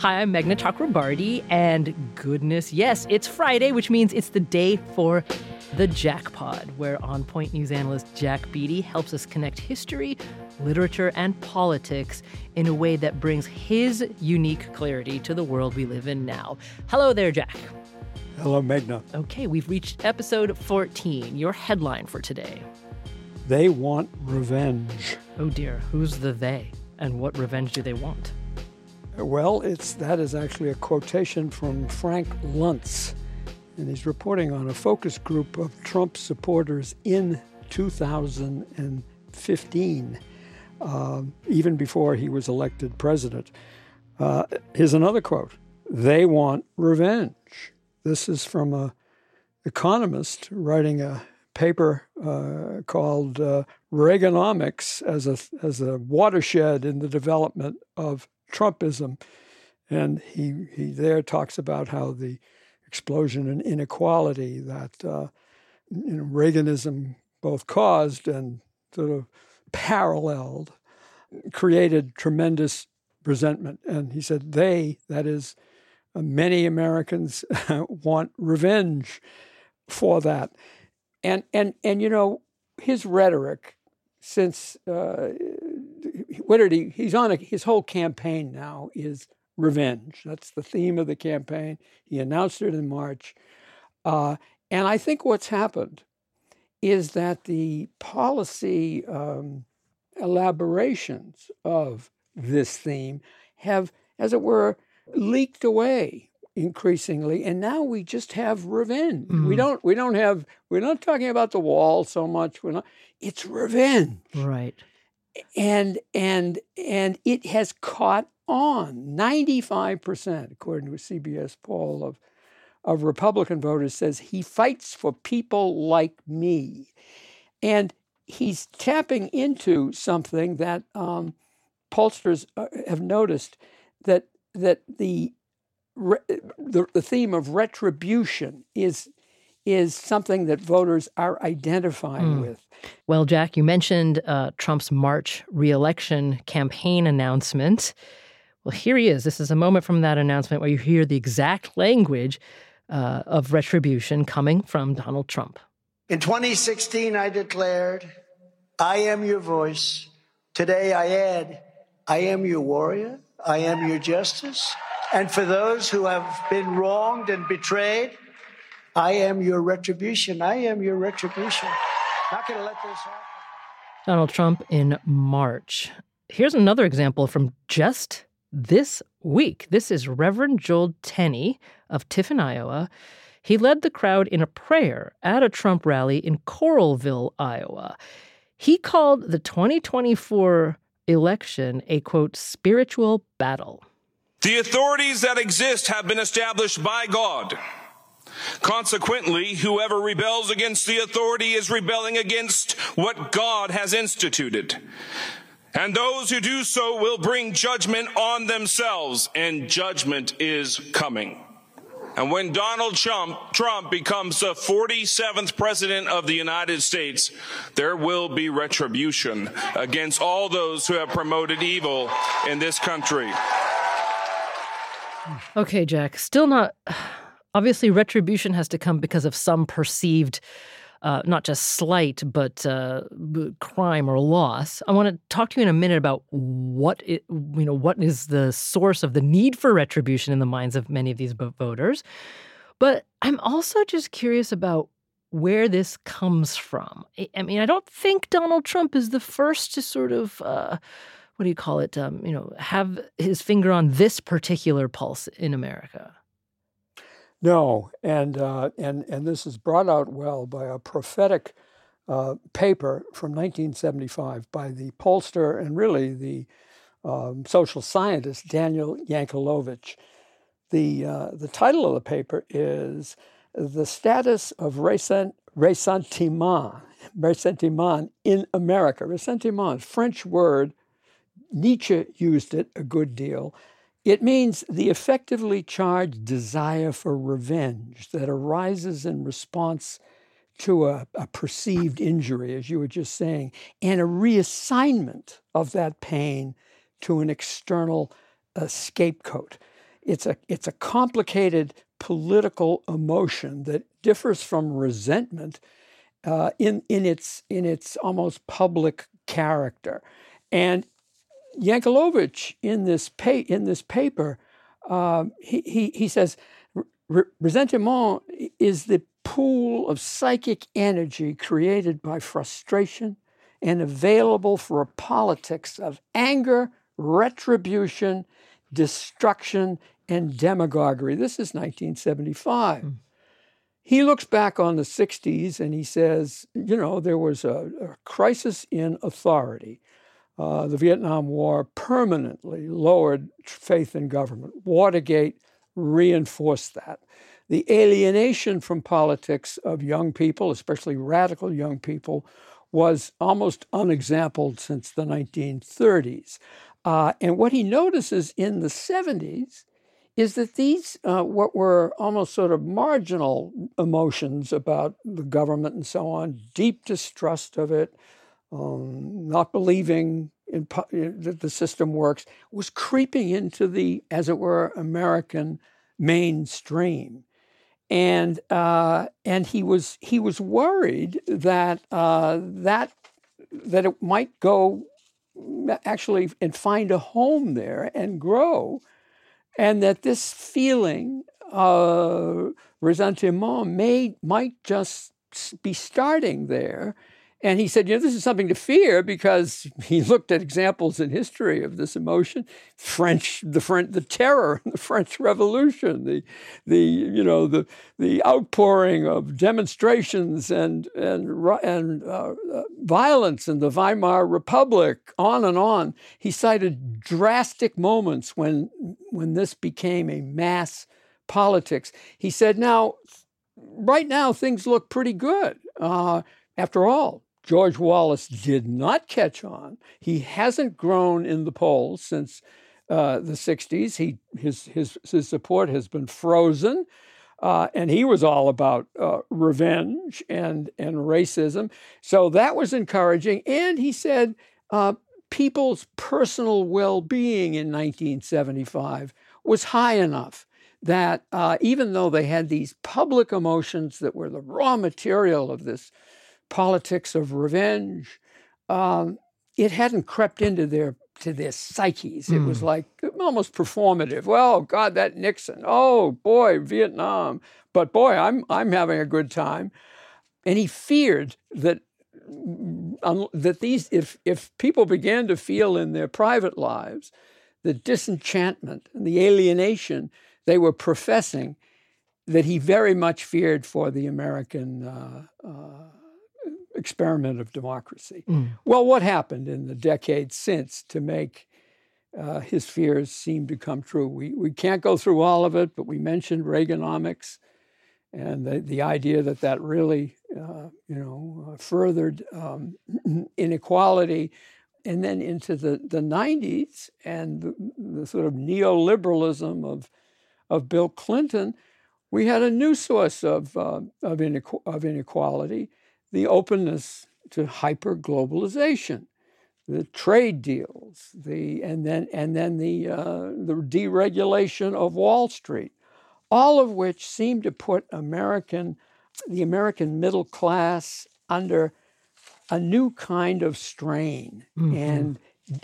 Hi, I'm Meghna Chakrabarti, and goodness, yes, it's Friday, which means it's the day for the Jackpod, where on point news analyst Jack Beatty helps us connect history, literature, and politics in a way that brings his unique clarity to the world we live in now. Hello there, Jack. Hello, Meghna. Okay, we've reached episode 14. Your headline for today. They want revenge. Oh dear, who's the they? And what revenge do they want? Well, it's that is actually a quotation from Frank Luntz, and he's reporting on a focus group of Trump supporters in 2015, um, even before he was elected president. Uh, here's another quote: "They want revenge." This is from a economist writing a paper uh, called uh, Reaganomics as a as a watershed in the development of Trumpism, and he he there talks about how the explosion in inequality that uh, you know, Reaganism both caused and sort of paralleled created tremendous resentment. And he said they, that is, uh, many Americans want revenge for that. And and and you know his rhetoric since uh, what did he? He's on a, his whole campaign now is revenge. That's the theme of the campaign. He announced it in March, uh, and I think what's happened is that the policy um, elaborations of this theme have, as it were, leaked away increasingly and now we just have revenge mm. we don't we don't have we're not talking about the wall so much we're not it's revenge right and and and it has caught on 95% according to a CBS poll of of Republican voters says he fights for people like me. And he's tapping into something that um, pollsters uh, have noticed that that the, the the theme of retribution is is something that voters are identifying mm. with. Well, Jack, you mentioned uh, Trump's March reelection campaign announcement. Well, here he is. This is a moment from that announcement where you hear the exact language uh, of retribution coming from Donald Trump. In 2016, I declared, I am your voice. Today, I add, I am your warrior. I am your justice. And for those who have been wronged and betrayed, I am your retribution. I am your retribution. Not going to let this happen. Donald Trump in March. Here's another example from just this week. This is Reverend Joel Tenney of Tiffin, Iowa. He led the crowd in a prayer at a Trump rally in Coralville, Iowa. He called the 2024 election a quote, spiritual battle. The authorities that exist have been established by God. Consequently, whoever rebels against the authority is rebelling against what God has instituted. And those who do so will bring judgment on themselves, and judgment is coming. And when Donald Trump, Trump, becomes the 47th president of the United States, there will be retribution against all those who have promoted evil in this country. Okay, Jack, still not obviously retribution has to come because of some perceived uh, not just slight but uh, crime or loss. I want to talk to you in a minute about what it, you know what is the source of the need for retribution in the minds of many of these voters. But I'm also just curious about where this comes from. I mean, I don't think Donald Trump is the first to sort of. Uh, what do you call it? Um, you know, have his finger on this particular pulse in America. No, and uh, and and this is brought out well by a prophetic uh, paper from 1975 by the pollster and really the um, social scientist Daniel Yankelovich. The uh, the title of the paper is "The Status of Ressent- Ressentiment Ressentiment in America." Ressentiment, French word. Nietzsche used it a good deal it means the effectively charged desire for revenge that arises in response to a, a, perceived injury, as you were just saying, and a reassignment of that pain to an external uh, scapegoat. it's a it's a complicated political emotion that differs from resentment uh, in in its in its almost public character. And Yankelovich in this pa- in this paper, uh, he, he he says resentment is the pool of psychic energy created by frustration and available for a politics of anger, retribution, destruction, and demagoguery. This is 1975. Mm. He looks back on the 60s and he says, you know, there was a, a crisis in authority. Uh, the Vietnam War permanently lowered faith in government. Watergate reinforced that. The alienation from politics of young people, especially radical young people, was almost unexampled since the 1930s. Uh, and what he notices in the 70s is that these, uh, what were almost sort of marginal emotions about the government and so on, deep distrust of it, um, not believing in, that the system works, was creeping into the, as it were, American mainstream. And uh, and he was he was worried that uh, that that it might go actually and find a home there and grow, and that this feeling of ressentiment may might just be starting there and he said, you know, this is something to fear because he looked at examples in history of this emotion, French, the French, the terror, the French Revolution, the, the, you know, the, the outpouring of demonstrations and and and uh, uh, violence in the Weimar Republic, on and on. He cited drastic moments when when this became a mass politics. He said, now, right now things look pretty good. Uh, after all, George Wallace did not catch on. He hasn't grown in the polls since uh, the 60s. He, his, his, his support has been frozen. Uh, and he was all about uh, revenge and, and racism. So that was encouraging. And he said uh, people's personal well being in 1975 was high enough that uh, even though they had these public emotions that were the raw material of this politics of revenge. Um, it hadn't crept into their to their psyches. It mm. was hmm. like almost performative. Well, God, that Nixon. Oh boy, Vietnam. But boy, I'm I'm having a good time. And he feared that um, that these if if people began to feel in their private lives the disenchantment and the alienation they were professing, that he very much feared for the American. Uh, uh, experiment of democracy. Mm. Well, what happened in the decades since to make uh, his fears seem to come true? We, we can't go through all of it, but we mentioned Reaganomics and the, the idea that that really, uh, you know, uh, furthered um, inequality. And then into the, the 90s and the, the sort of neoliberalism of, of Bill Clinton, we had a new source of, uh, of, inequ- of inequality the openness to hyper globalization, the trade deals, the and then and then the uh, the deregulation of Wall Street, all of which seem to put American the American middle class under a new kind of strain mm-hmm. and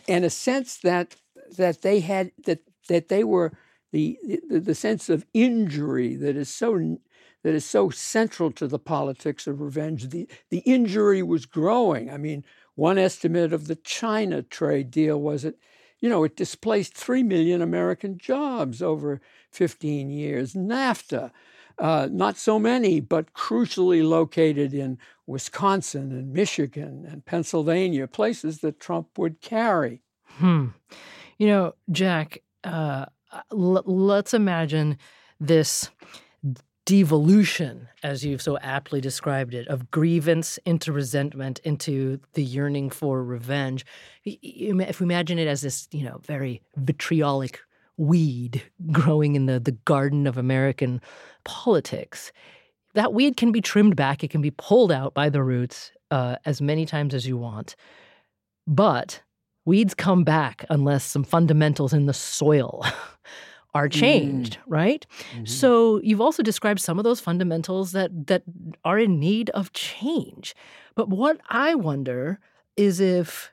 and a sense that that they had that that they were the, the the sense of injury that is so that is so central to the politics of revenge. The, the injury was growing. I mean, one estimate of the China trade deal was that, you know, it displaced 3 million American jobs over 15 years. NAFTA, uh, not so many, but crucially located in Wisconsin and Michigan and Pennsylvania, places that Trump would carry. Hmm. You know, Jack, uh, l- let's imagine this devolution, as you've so aptly described it, of grievance into resentment into the yearning for revenge. If we imagine it as this, you know, very vitriolic weed growing in the, the garden of American politics, that weed can be trimmed back. It can be pulled out by the roots uh, as many times as you want. But weeds come back unless some fundamentals in the soil are changed, mm. right? Mm-hmm. So you've also described some of those fundamentals that that are in need of change. But what I wonder is if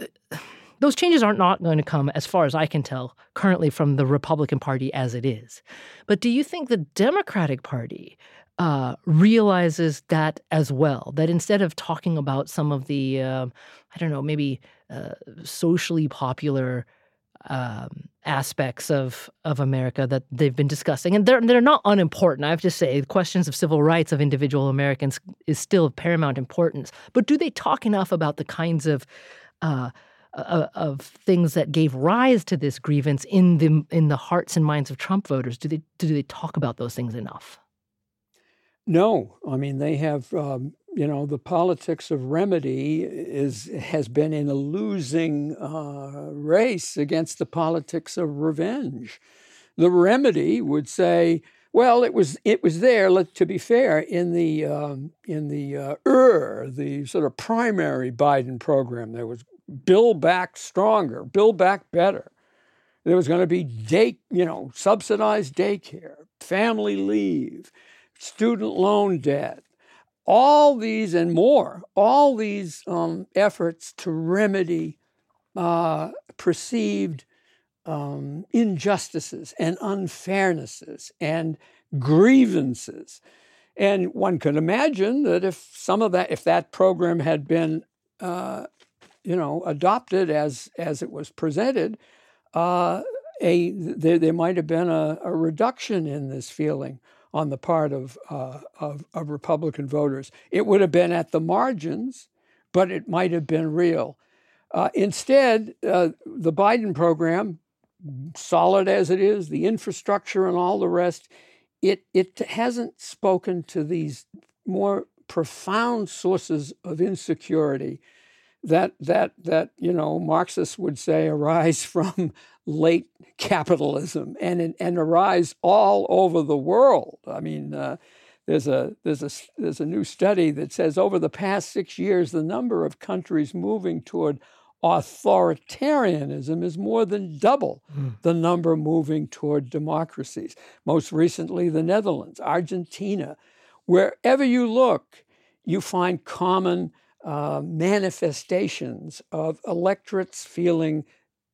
those changes are not going to come, as far as I can tell, currently from the Republican Party as it is. But do you think the Democratic Party uh, realizes that as well? That instead of talking about some of the, uh, I don't know, maybe uh, socially popular um, aspects of of America that they've been discussing, and they're they're not unimportant. I have to say, questions of civil rights of individual Americans is still of paramount importance. But do they talk enough about the kinds of uh, uh, of things that gave rise to this grievance in the in the hearts and minds of Trump voters? Do they do they talk about those things enough? No, I mean they have. Um, you know, the politics of remedy is has been in a losing uh, race against the politics of revenge. The remedy would say, well, it was it was there. Let, To be fair, in the um, in the uh, the sort of primary Biden program, there was Build Back Stronger, Build Back Better. There was going to be day, you know, subsidized daycare, family leave, student loan debt, all these and more, all these um, efforts to remedy uh, perceived um, injustices and unfairnesses and grievances. And one could imagine that if some of that, if that program had been uh, you know, adopted as as it was presented, uh, a there, there might have been a, a, reduction in this feeling on the part of, uh, of, of Republican voters. It would have been at the margins, but it might have been real. Uh, instead, uh, the Biden program, solid as it is, the infrastructure and all the rest, it it hasn't spoken to these more profound sources of insecurity that that that you know Marxists would say arise from late capitalism and and arise all over the world. I mean, uh, there's a there's a there's a new study that says over the past six years, the number of countries moving toward authoritarianism is more than double mm. the number moving toward democracies. Most recently, the Netherlands, Argentina. Wherever you look, you find common uh, manifestations of electorates feeling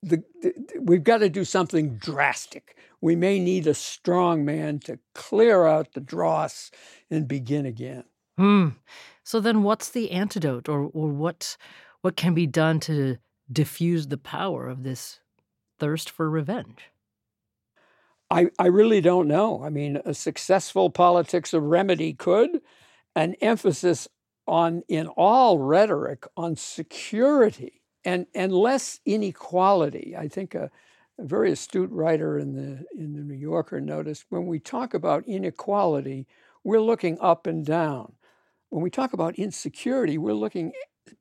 the, the, we've got to do something drastic. We may need a strong man to clear out the dross and begin again. Hmm. So then, what's the antidote, or or what what can be done to diffuse the power of this thirst for revenge? I, I really don't know. I mean, a successful politics of remedy could, an emphasis on in all rhetoric on security and and less inequality. I think a, a, very astute writer in the in the New Yorker noticed when we talk about inequality, we're looking up and down. When we talk about insecurity, we're looking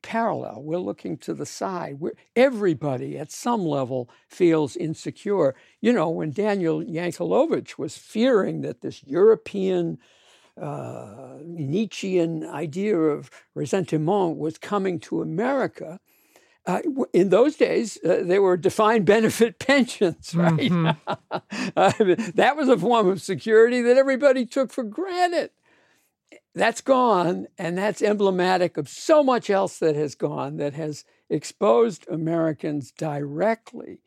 parallel. We're looking to the side. We're, everybody at some level feels insecure. You know, when Daniel Yankelovich was fearing that this European uh, Nietzschean idea of ressentiment was coming to America, uh, in those days, uh, they were defined benefit pensions, right? Mm-hmm. that was a form of security that everybody took for granted. That's gone, and that's emblematic of so much else that has gone that has exposed Americans directly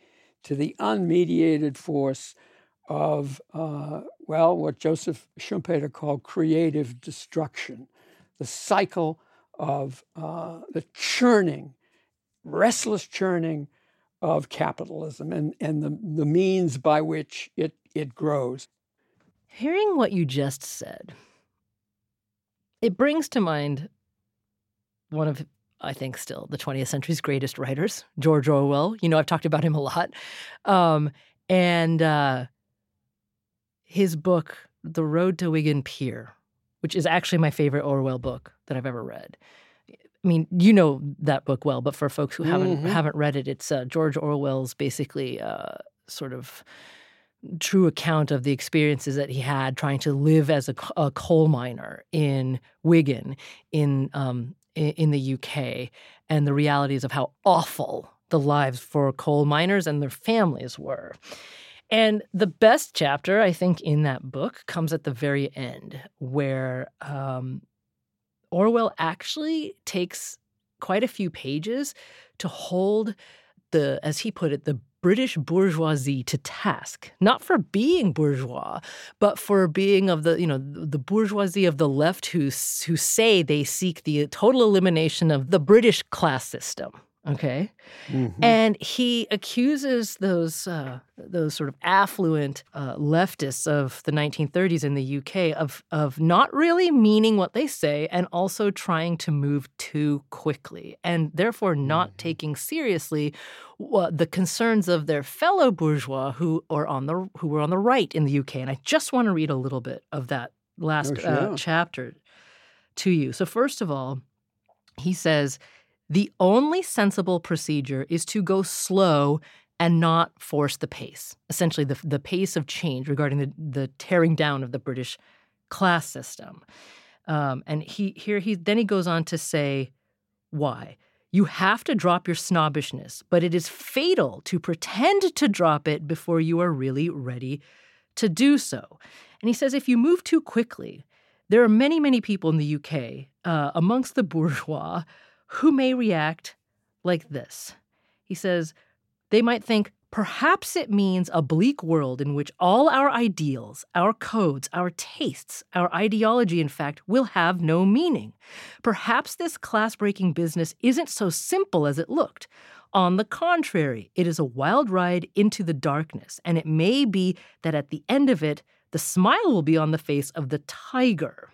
to the unmediated force of, uh, well, what Joseph Schumpeter called creative destruction, the cycle of uh, the churning, restless churning of capitalism and, and the, the means by which it, it grows. Hearing what you just said, it brings to mind one of, I think, still the 20th century's greatest writers, George Orwell. You know, I've talked about him a lot. Um, and uh, his book, The Road to Wigan Pier, which is actually my favorite Orwell book that I've ever read. I mean, you know that book well, but for folks who haven't mm-hmm. haven't read it, it's uh, George Orwell's basically uh, sort of true account of the experiences that he had trying to live as a, a coal miner in Wigan in um, in, in the UK, and the realities of how awful the lives for coal miners and their families were. And the best chapter, I think, in that book comes at the very end, where um, Orwell actually takes quite a few pages to hold the, as he put it, the British bourgeoisie to task, not for being bourgeois, but for being of the, you know, the bourgeoisie of the left who, who say they seek the total elimination of the British class system. Okay, mm-hmm. and he accuses those uh, those sort of affluent uh, leftists of the 1930s in the UK of of not really meaning what they say, and also trying to move too quickly, and therefore not mm-hmm. taking seriously uh, the concerns of their fellow bourgeois who are on the who were on the right in the UK. And I just want to read a little bit of that last oh, uh, sure. chapter to you. So first of all, he says the only sensible procedure is to go slow and not force the pace, essentially, the, the pace of change regarding the, the tearing down of the British class system. Um, and he here he then he goes on to say why. You have to drop your snobbishness, but it is fatal to pretend to drop it before you are really ready to do so. And he says if you move too quickly, there are many, many people in the UK uh, amongst the bourgeois who may react like this. He says, they might think, perhaps it means a bleak world in which all our ideals, our codes, our tastes, our ideology, in fact, will have no meaning. Perhaps this class breaking business isn't so simple as it looked. On the contrary, it is a wild ride into the darkness, and it may be that at the end of it, the smile will be on the face of the tiger.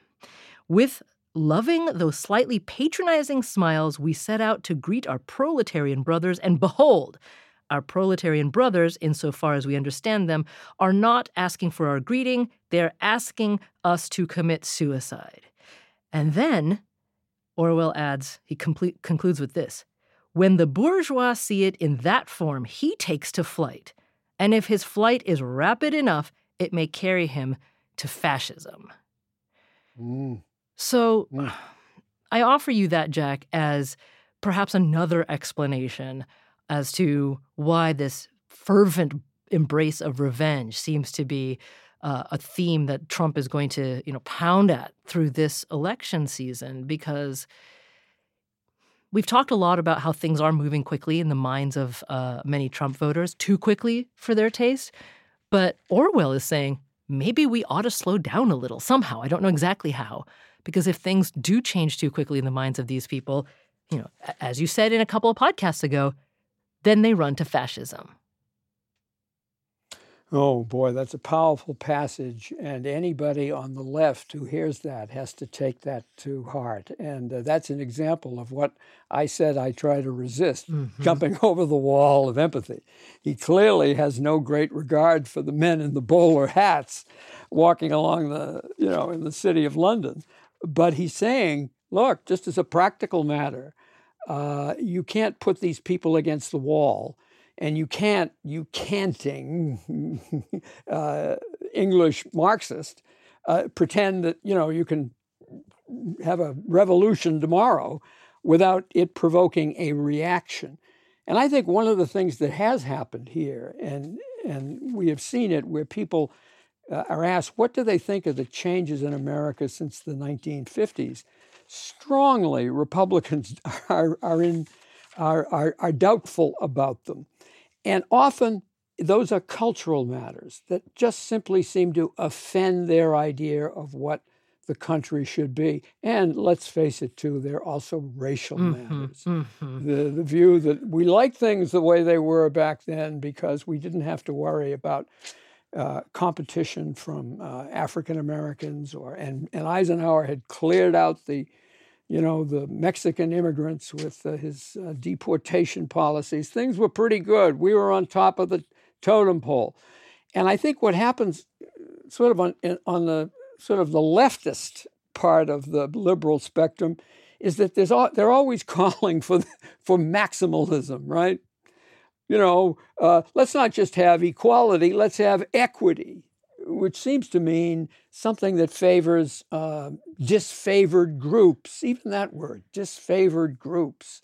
With Loving those slightly patronizing smiles, we set out to greet our proletarian brothers, and behold, our proletarian brothers, insofar as we understand them, are not asking for our greeting, they're asking us to commit suicide. And then, Orwell adds, he complete, concludes with this When the bourgeois see it in that form, he takes to flight. And if his flight is rapid enough, it may carry him to fascism. Mm. So mm. I offer you that, Jack, as perhaps another explanation as to why this fervent embrace of revenge seems to be uh, a theme that Trump is going to, you know, pound at through this election season because we've talked a lot about how things are moving quickly in the minds of uh, many Trump voters, too quickly for their taste. But Orwell is saying maybe we ought to slow down a little somehow. I don't know exactly how. Because if things do change too quickly in the minds of these people, you know, as you said in a couple of podcasts ago, then they run to fascism. Oh boy, that's a powerful passage, and anybody on the left who hears that has to take that to heart. And uh, that's an example of what I said I try to resist mm-hmm. jumping over the wall of empathy. He clearly has no great regard for the men in the bowler hats walking along the, you know, in the city of London. But he's saying, look, just as a practical matter, uh, you can't put these people against the wall, and you can't, you canting uh, English Marxist uh, pretend that you know you can have a revolution tomorrow without it provoking a reaction. And I think one of the things that has happened here, and and we have seen it where people uh, are asked what do they think of the changes in America since the 1950s, strongly Republicans are, are, in, are, are, are doubtful about them. And often those are cultural matters that just simply seem to offend their idea of what the country should be. And let's face it, too, they're also racial mm-hmm, matters. Mm-hmm. The, the view that we like things the way they were back then because we didn't have to worry about uh, competition from uh, African Americans, or and, and Eisenhower had cleared out the, you know, the Mexican immigrants with uh, his uh, deportation policies. Things were pretty good. We were on top of the totem pole, and I think what happens, uh, sort of on on the sort of the leftist part of the liberal spectrum, is that there's all, they're always calling for for maximalism, right? You know, uh, let's not just have equality, let's have equity, which seems to mean something that favors uh, disfavored groups, even that word, disfavored groups.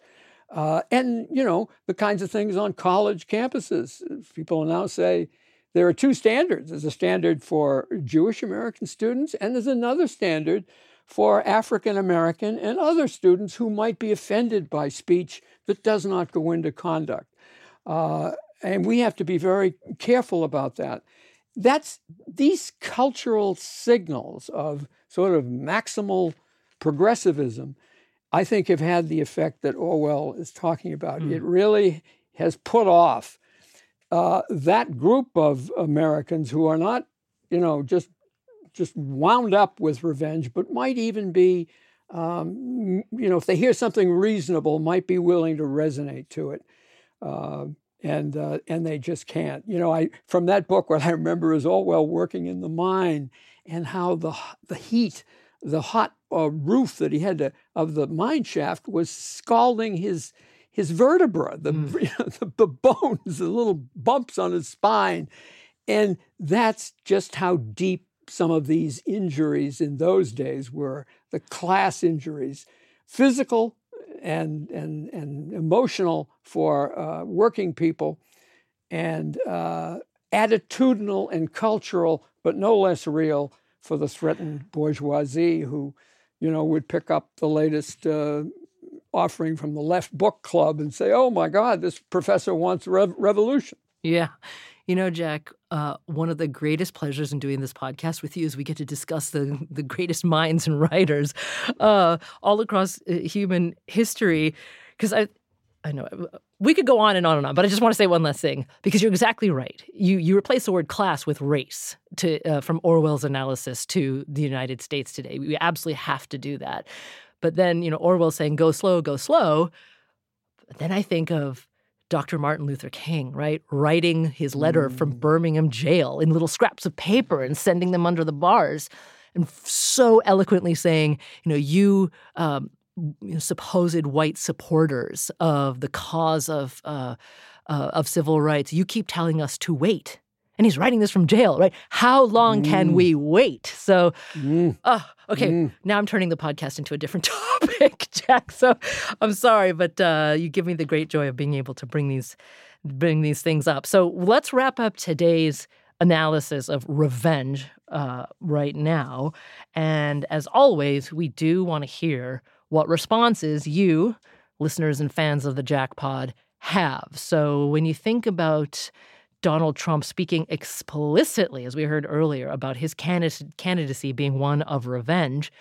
Uh, and, you know, the kinds of things on college campuses. People now say there are two standards. There's a standard for Jewish American students, and there's another standard for African American and other students who might be offended by speech that does not go into conduct. Uh, and we have to be very careful about that. That's these cultural signals of sort of maximal progressivism, I think, have had the effect that Orwell is talking about. Mm. It really has put off uh, that group of Americans who are not, you know, just just wound up with revenge, but might even be, um, you know, if they hear something reasonable, might be willing to resonate to it. Uh, and uh, and they just can't. You know, I from that book, what I remember is Orwell working in the mine and how the the heat, the hot uh, roof that he had to, of the mine shaft was scalding his his vertebra, the, mm. you know, the, the bones, the little bumps on his spine, and that's just how deep some of these injuries in those days were the class injuries, physical and, and, and emotional for uh, working people, and uh, attitudinal and cultural, but no less real for the threatened bourgeoisie who, you know, would pick up the latest uh, offering from the left book club and say, oh my God, this professor wants rev- revolution. Yeah. You know, Jack, uh, one of the greatest pleasures in doing this podcast with you is we get to discuss the, the greatest minds and writers uh, all across uh, human history. Because I, I know we could go on and on and on, but I just want to say one last thing because you're exactly right. You you replace the word class with race to uh, from Orwell's analysis to the United States today. We absolutely have to do that. But then you know Orwell saying "go slow, go slow." Then I think of Dr. Martin Luther King, right? Writing his letter mm. from Birmingham jail in little scraps of paper and sending them under the bars, and so eloquently saying, you know, you, um, you know, supposed white supporters of the cause of uh, uh, of civil rights, you keep telling us to wait. And he's writing this from jail, right? How long mm. can we wait? So, mm. oh, okay, mm. now I'm turning the podcast into a different topic, Jack. So I'm sorry, but uh, you give me the great joy of being able to bring these bring these things up. So let's wrap up today's analysis of revenge uh, right now. And as always, we do want to hear what responses you, listeners and fans of the Jackpod, have. So when you think about Donald Trump speaking explicitly, as we heard earlier, about his candidacy being one of revenge.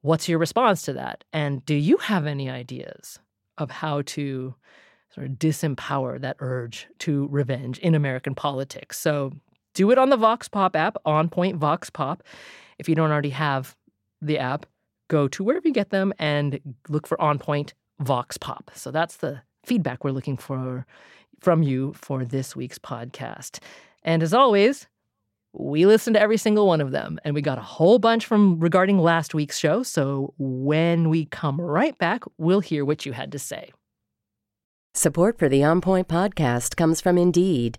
What's your response to that? And do you have any ideas of how to sort of disempower that urge to revenge in American politics? So do it on the Vox Pop app, On Point Vox Pop. If you don't already have the app, go to wherever you get them and look for On Point Vox Pop. So that's the feedback we're looking for from you for this week's podcast. And as always, we listened to every single one of them and we got a whole bunch from regarding last week's show. So when we come right back, we'll hear what you had to say. Support for the On Point podcast comes from Indeed.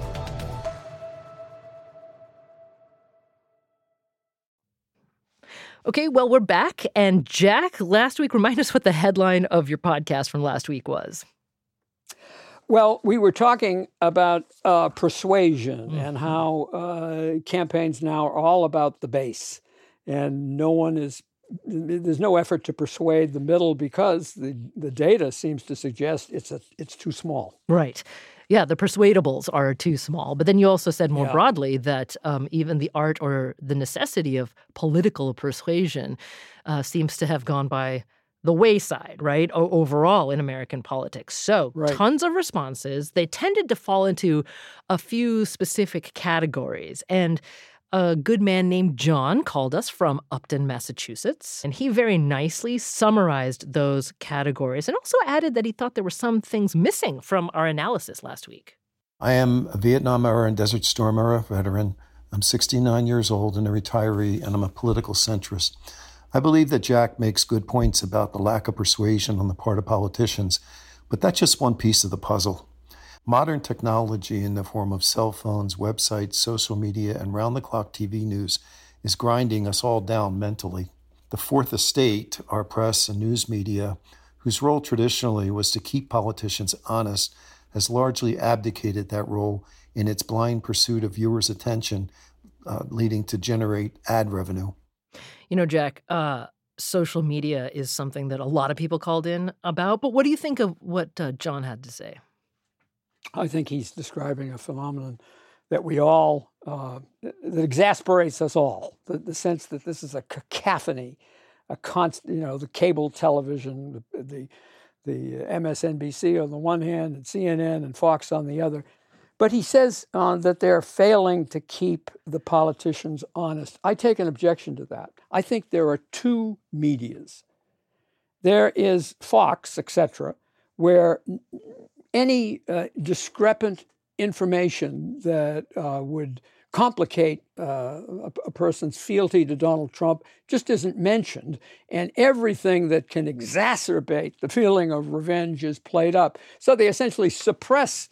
Okay, well, we're back. And Jack, last week, remind us what the headline of your podcast from last week was. Well, we were talking about uh, persuasion mm-hmm. and how uh, campaigns now are all about the base, and no one is. There's no effort to persuade the middle because the, the data seems to suggest it's a it's too small. Right. Yeah, the persuadables are too small. But then you also said more Yeah. broadly that um, even the art or the necessity of political persuasion uh, seems to have gone by the wayside, right? O- overall in American politics. So, Right. tons of responses. They tended to fall into a few specific categories. And a good man named John called us from Upton, Massachusetts, and he very nicely summarized those categories and also added that he thought there were some things missing from our analysis last week. I am a Vietnam era and Desert Storm era veteran. I'm 69 years old and a retiree, and I'm a political centrist. I believe that Jack makes good points about the lack of persuasion on the part of politicians, but that's just one piece of the puzzle. Modern technology in the form of cell phones, websites, social media, and round the clock TV news is grinding us all down mentally. The fourth estate, our press and news media, whose role traditionally was to keep politicians honest, has largely abdicated that role in its blind pursuit of viewers' attention, uh, leading to generate ad revenue. You know, Jack, uh, social media is something that a lot of people called in about, but what do you think of what uh, John had to say? I think he's describing a phenomenon that we all, uh, that exasperates us all. The, the sense that this is a cacophony, a constant, you know, the cable television, the, the, the MSNBC on the one hand, and CNN and Fox on the other. But he says uh, that they're failing to keep the politicians honest. I take an objection to that. I think there are two medias. There is Fox, etc., where any uh, discrepant information that uh, would complicate uh, a, a, person's fealty to Donald Trump just isn't mentioned. And everything that can exacerbate the feeling of revenge is played up. So they essentially suppress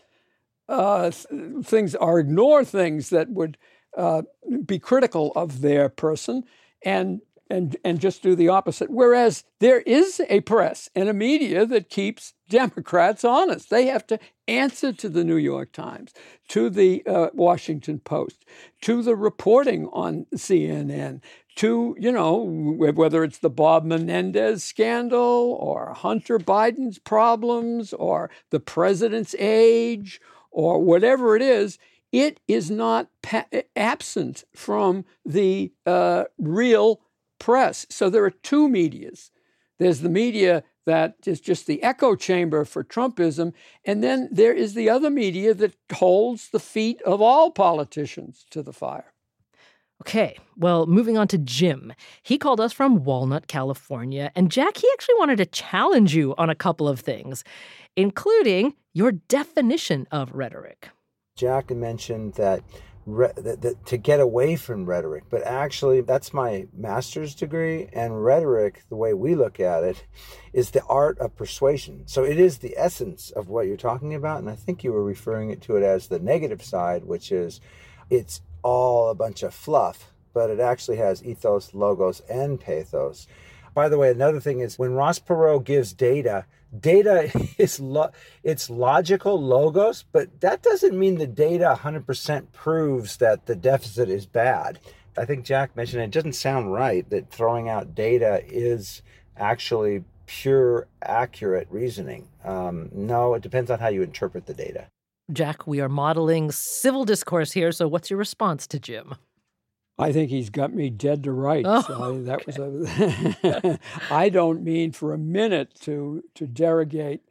uh, th- things or ignore things that would uh, be critical of their person and and and just do the opposite. Whereas there is a press and a media that keeps Democrats honest. They have to answer to the New York Times, to the uh, Washington Post, to the reporting on CNN, to you know whether it's the Bob Menendez scandal or Hunter Biden's problems or the president's age or whatever it is. It is not pa- absent from the uh, real press. So there are two medias. There's the media that is just the echo chamber for Trumpism, and then there is the other media that holds the feet of all politicians to the fire. Okay, well, moving on to Jim. He called us from Walnut, California, and Jack, he actually wanted to challenge you on a couple of things, including your definition of rhetoric. Jack mentioned that Re- that, that, to get away from rhetoric. But actually, that's my master's degree, and rhetoric, the way we look at it, is the art of persuasion. So it is the essence of what you're talking about, and I think you were referring it to it as the negative side, which is it's all a bunch of fluff, but it actually has ethos, logos, and pathos. By the way, another thing is when Ross Perot gives data, data is lo- it's logical logos, but that doesn't mean the data 100% proves that the deficit is bad. I think Jack mentioned it doesn't sound right that throwing out data is actually pure accurate reasoning. Um, no, it depends on how you interpret the data. Jack, we are modeling civil discourse here, so what's your response to Jim? I think he's got me dead to rights. Oh, I, that was a. I don't mean for a minute to to derogate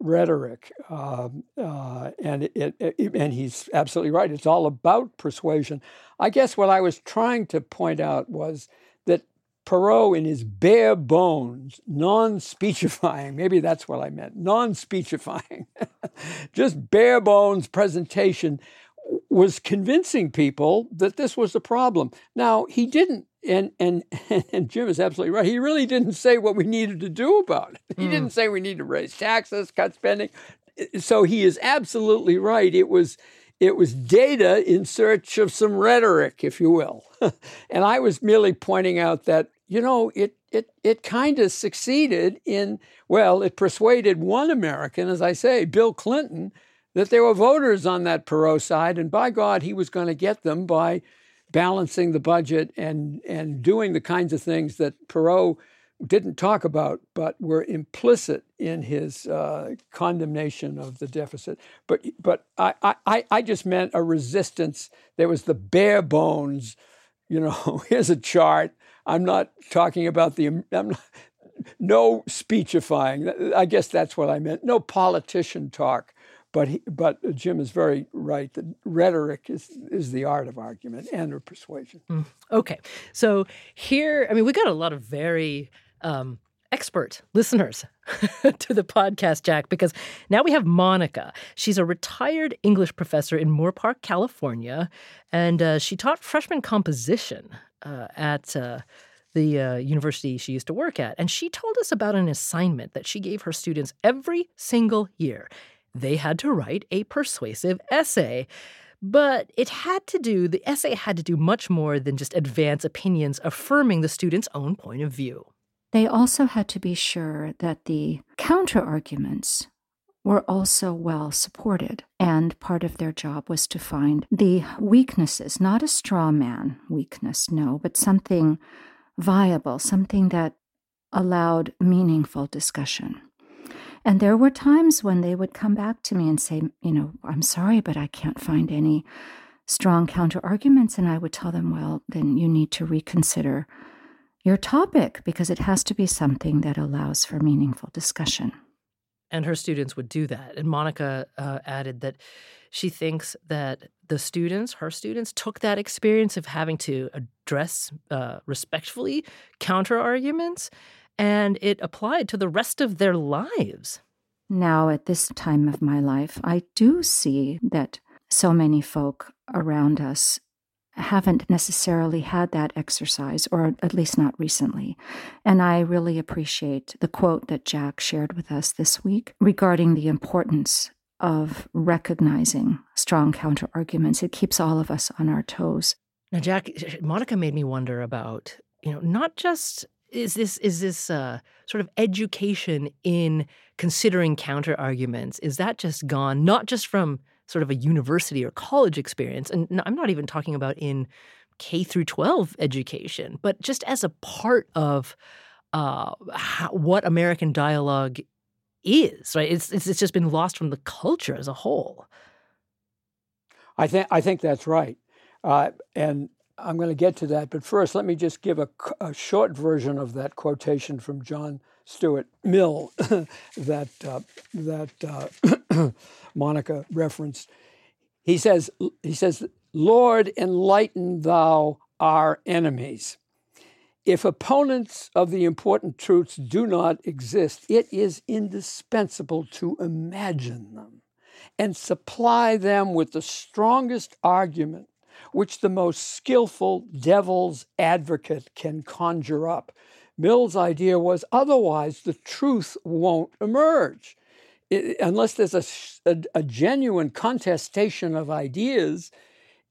rhetoric, um, uh, and it, it, and he's absolutely right. It's all about persuasion. I guess what I was trying to point out was that Perot, in his bare bones, non-speechifying, maybe that's what I meant, non-speechifying, just bare bones presentation was convincing people that this was a problem. Now he didn't, and and and Jim is absolutely right. He really didn't say what we needed to do about it. He mm. didn't say we need to raise taxes, cut spending. So he is absolutely right. It was it was data in search of some rhetoric, if you will. and I was merely pointing out that you know it it it kind of succeeded in well, it persuaded one American, as I say, Bill Clinton that there were voters on that Perot side, and by God, he was going to get them by balancing the budget and and doing the kinds of things that Perot didn't talk about, but were implicit in his uh, condemnation of the deficit. But but I, I I just meant a resistance. There was the bare bones. You know, here's a chart. I'm not talking about the. I'm not, no speechifying. I guess that's what I meant. No politician talk. But he, but Jim is very right that rhetoric is is the art of argument and of persuasion. Mm. Okay, so here, I mean, we got a lot of very um, expert listeners to the podcast, Jack, because now we have Monica. She's a retired English professor in Moorpark, California, and uh, she taught freshman composition uh, at. Uh, the uh, university she used to work at. And she told us about an assignment that she gave her students every single year. They had to write a persuasive essay. But it had to do, the essay had to do much more than just advance opinions affirming the student's own point of view. They also had to be sure that the counter arguments were also well supported. And part of their job was to find the weaknesses, not a straw man weakness, no, but something viable, something that allowed meaningful discussion. And there were times when they would come back to me and say, you know, I'm sorry, but I can't find any strong counter arguments. And I would tell them, well, then you need to reconsider your topic because it has to be something that allows for meaningful discussion. And her students would do that. And Monica uh, added that she thinks that the students, her students, took that experience of having to address uh, respectfully counter arguments and it applied to the rest of their lives. Now, at this time of my life, I do see that so many folk around us haven't necessarily had that exercise, or at least not recently. And I really appreciate the quote that Jack shared with us this week regarding the importance of recognizing strong counter arguments. It keeps all of us on our toes. Now, Jack, Monica made me wonder about, you know, not just is this is this uh, sort of education in considering counter arguments is that just gone not just from sort of a university or college experience and i'm not even talking about in k through 12 education but just as a part of uh, how, what american dialogue is right? It's, it's it's just been lost from the culture as a whole. I think i think that's right. Uh, and I'm going to get to that, but first, let me just give a, a short version of that quotation from John Stuart Mill that uh, that uh, Monica referenced. He says, he says, Lord, enlighten thou our enemies. If opponents of the important truths do not exist, it is indispensable to imagine them and supply them with the strongest argument which the most skillful devil's advocate can conjure up. Mill's idea was otherwise the truth won't emerge. It, unless there's a, a, a, genuine contestation of ideas,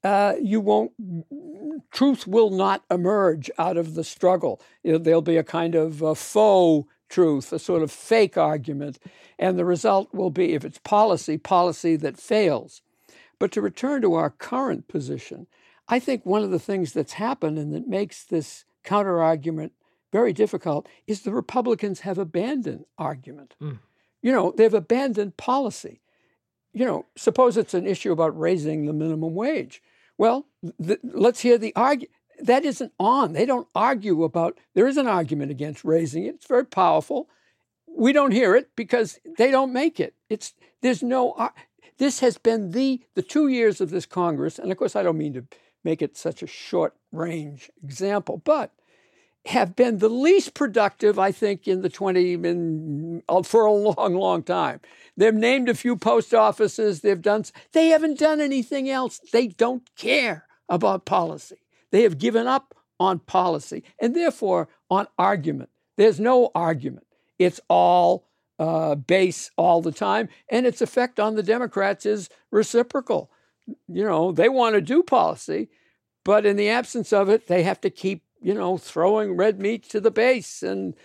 uh, you won't, truth will not emerge out of the struggle. Know, there'll be a kind of a faux truth, a sort of fake argument, and the result will be, if it's policy, policy that fails. But to return to our current position, I think one of the things that's happened and that makes this counter argument very difficult is the Republicans have abandoned argument. Mm. You know, they've abandoned policy. You know, suppose it's an issue about raising the minimum wage. Well, th- let's hear the argument. That isn't on. They don't argue about, there is an argument against raising it. It's very powerful. We don't hear it because they don't make it. It's, there's no, this has been the the two years of this Congress, and of course I don't mean to make it such a short range example, but have been the least productive, I think, in the 20 in, uh, for a long, long time. They've named a few post offices. They've done. They haven't done anything else. They don't care about policy. They have given up on policy and therefore on argument. There's no argument. It's all uh, base all the time, and its effect on the Democrats is reciprocal. You know, they want to do policy, but in the absence of it, they have to keep you know throwing red meat to the base and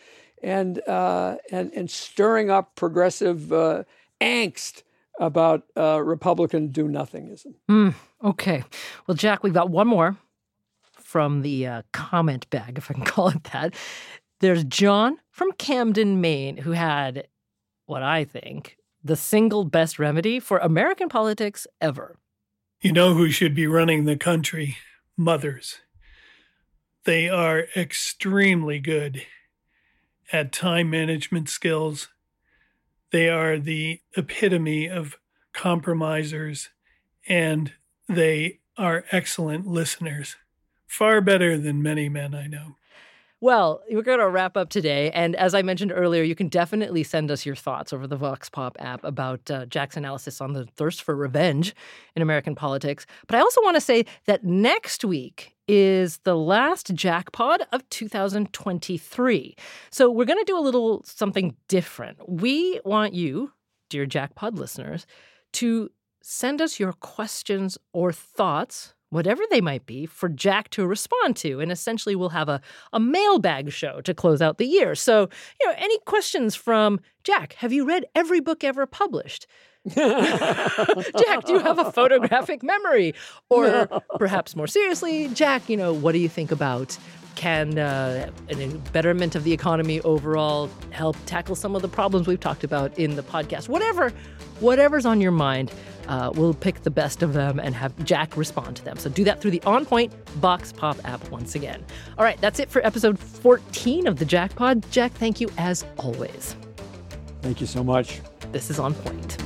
and uh, and and stirring up progressive uh, angst about uh, Republican do nothingism. Mm, okay, well, Jack, we've got one more from the uh, comment bag, if I can call it that. There's John from Camden, Maine, who had what I think the single best remedy for American politics ever. You know who should be running the country? Mothers. They are extremely good at time management skills. They are the epitome of compromisers, and they are excellent listeners, far better than many men I know. Well, we're going to wrap up today. And as I mentioned earlier, you can definitely send us your thoughts over the Vox Pop app about uh, Jack's analysis on the thirst for revenge in American politics. But I also want to say that next week is the last Jackpod of 2023. So we're going to do a little something different. We want you, dear Jackpod listeners, to send us your questions or thoughts whatever they might be, for Jack to respond to. And essentially, we'll have a, a mailbag show to close out the year. So, you know, any questions from Jack? Have you read every book ever published? Jack, do you have a photographic memory? Or perhaps more seriously, Jack, you know, what do you think about can uh, a betterment of the economy overall help tackle some of the problems we've talked about in the podcast? Whatever, whatever's on your mind, uh, we'll pick the best of them and have Jack respond to them. So do that through the On Point Vox Pop app once again. All right, that's it for episode 14 of the Jackpod. Jack, thank you as always. Thank you so much. This is On Point.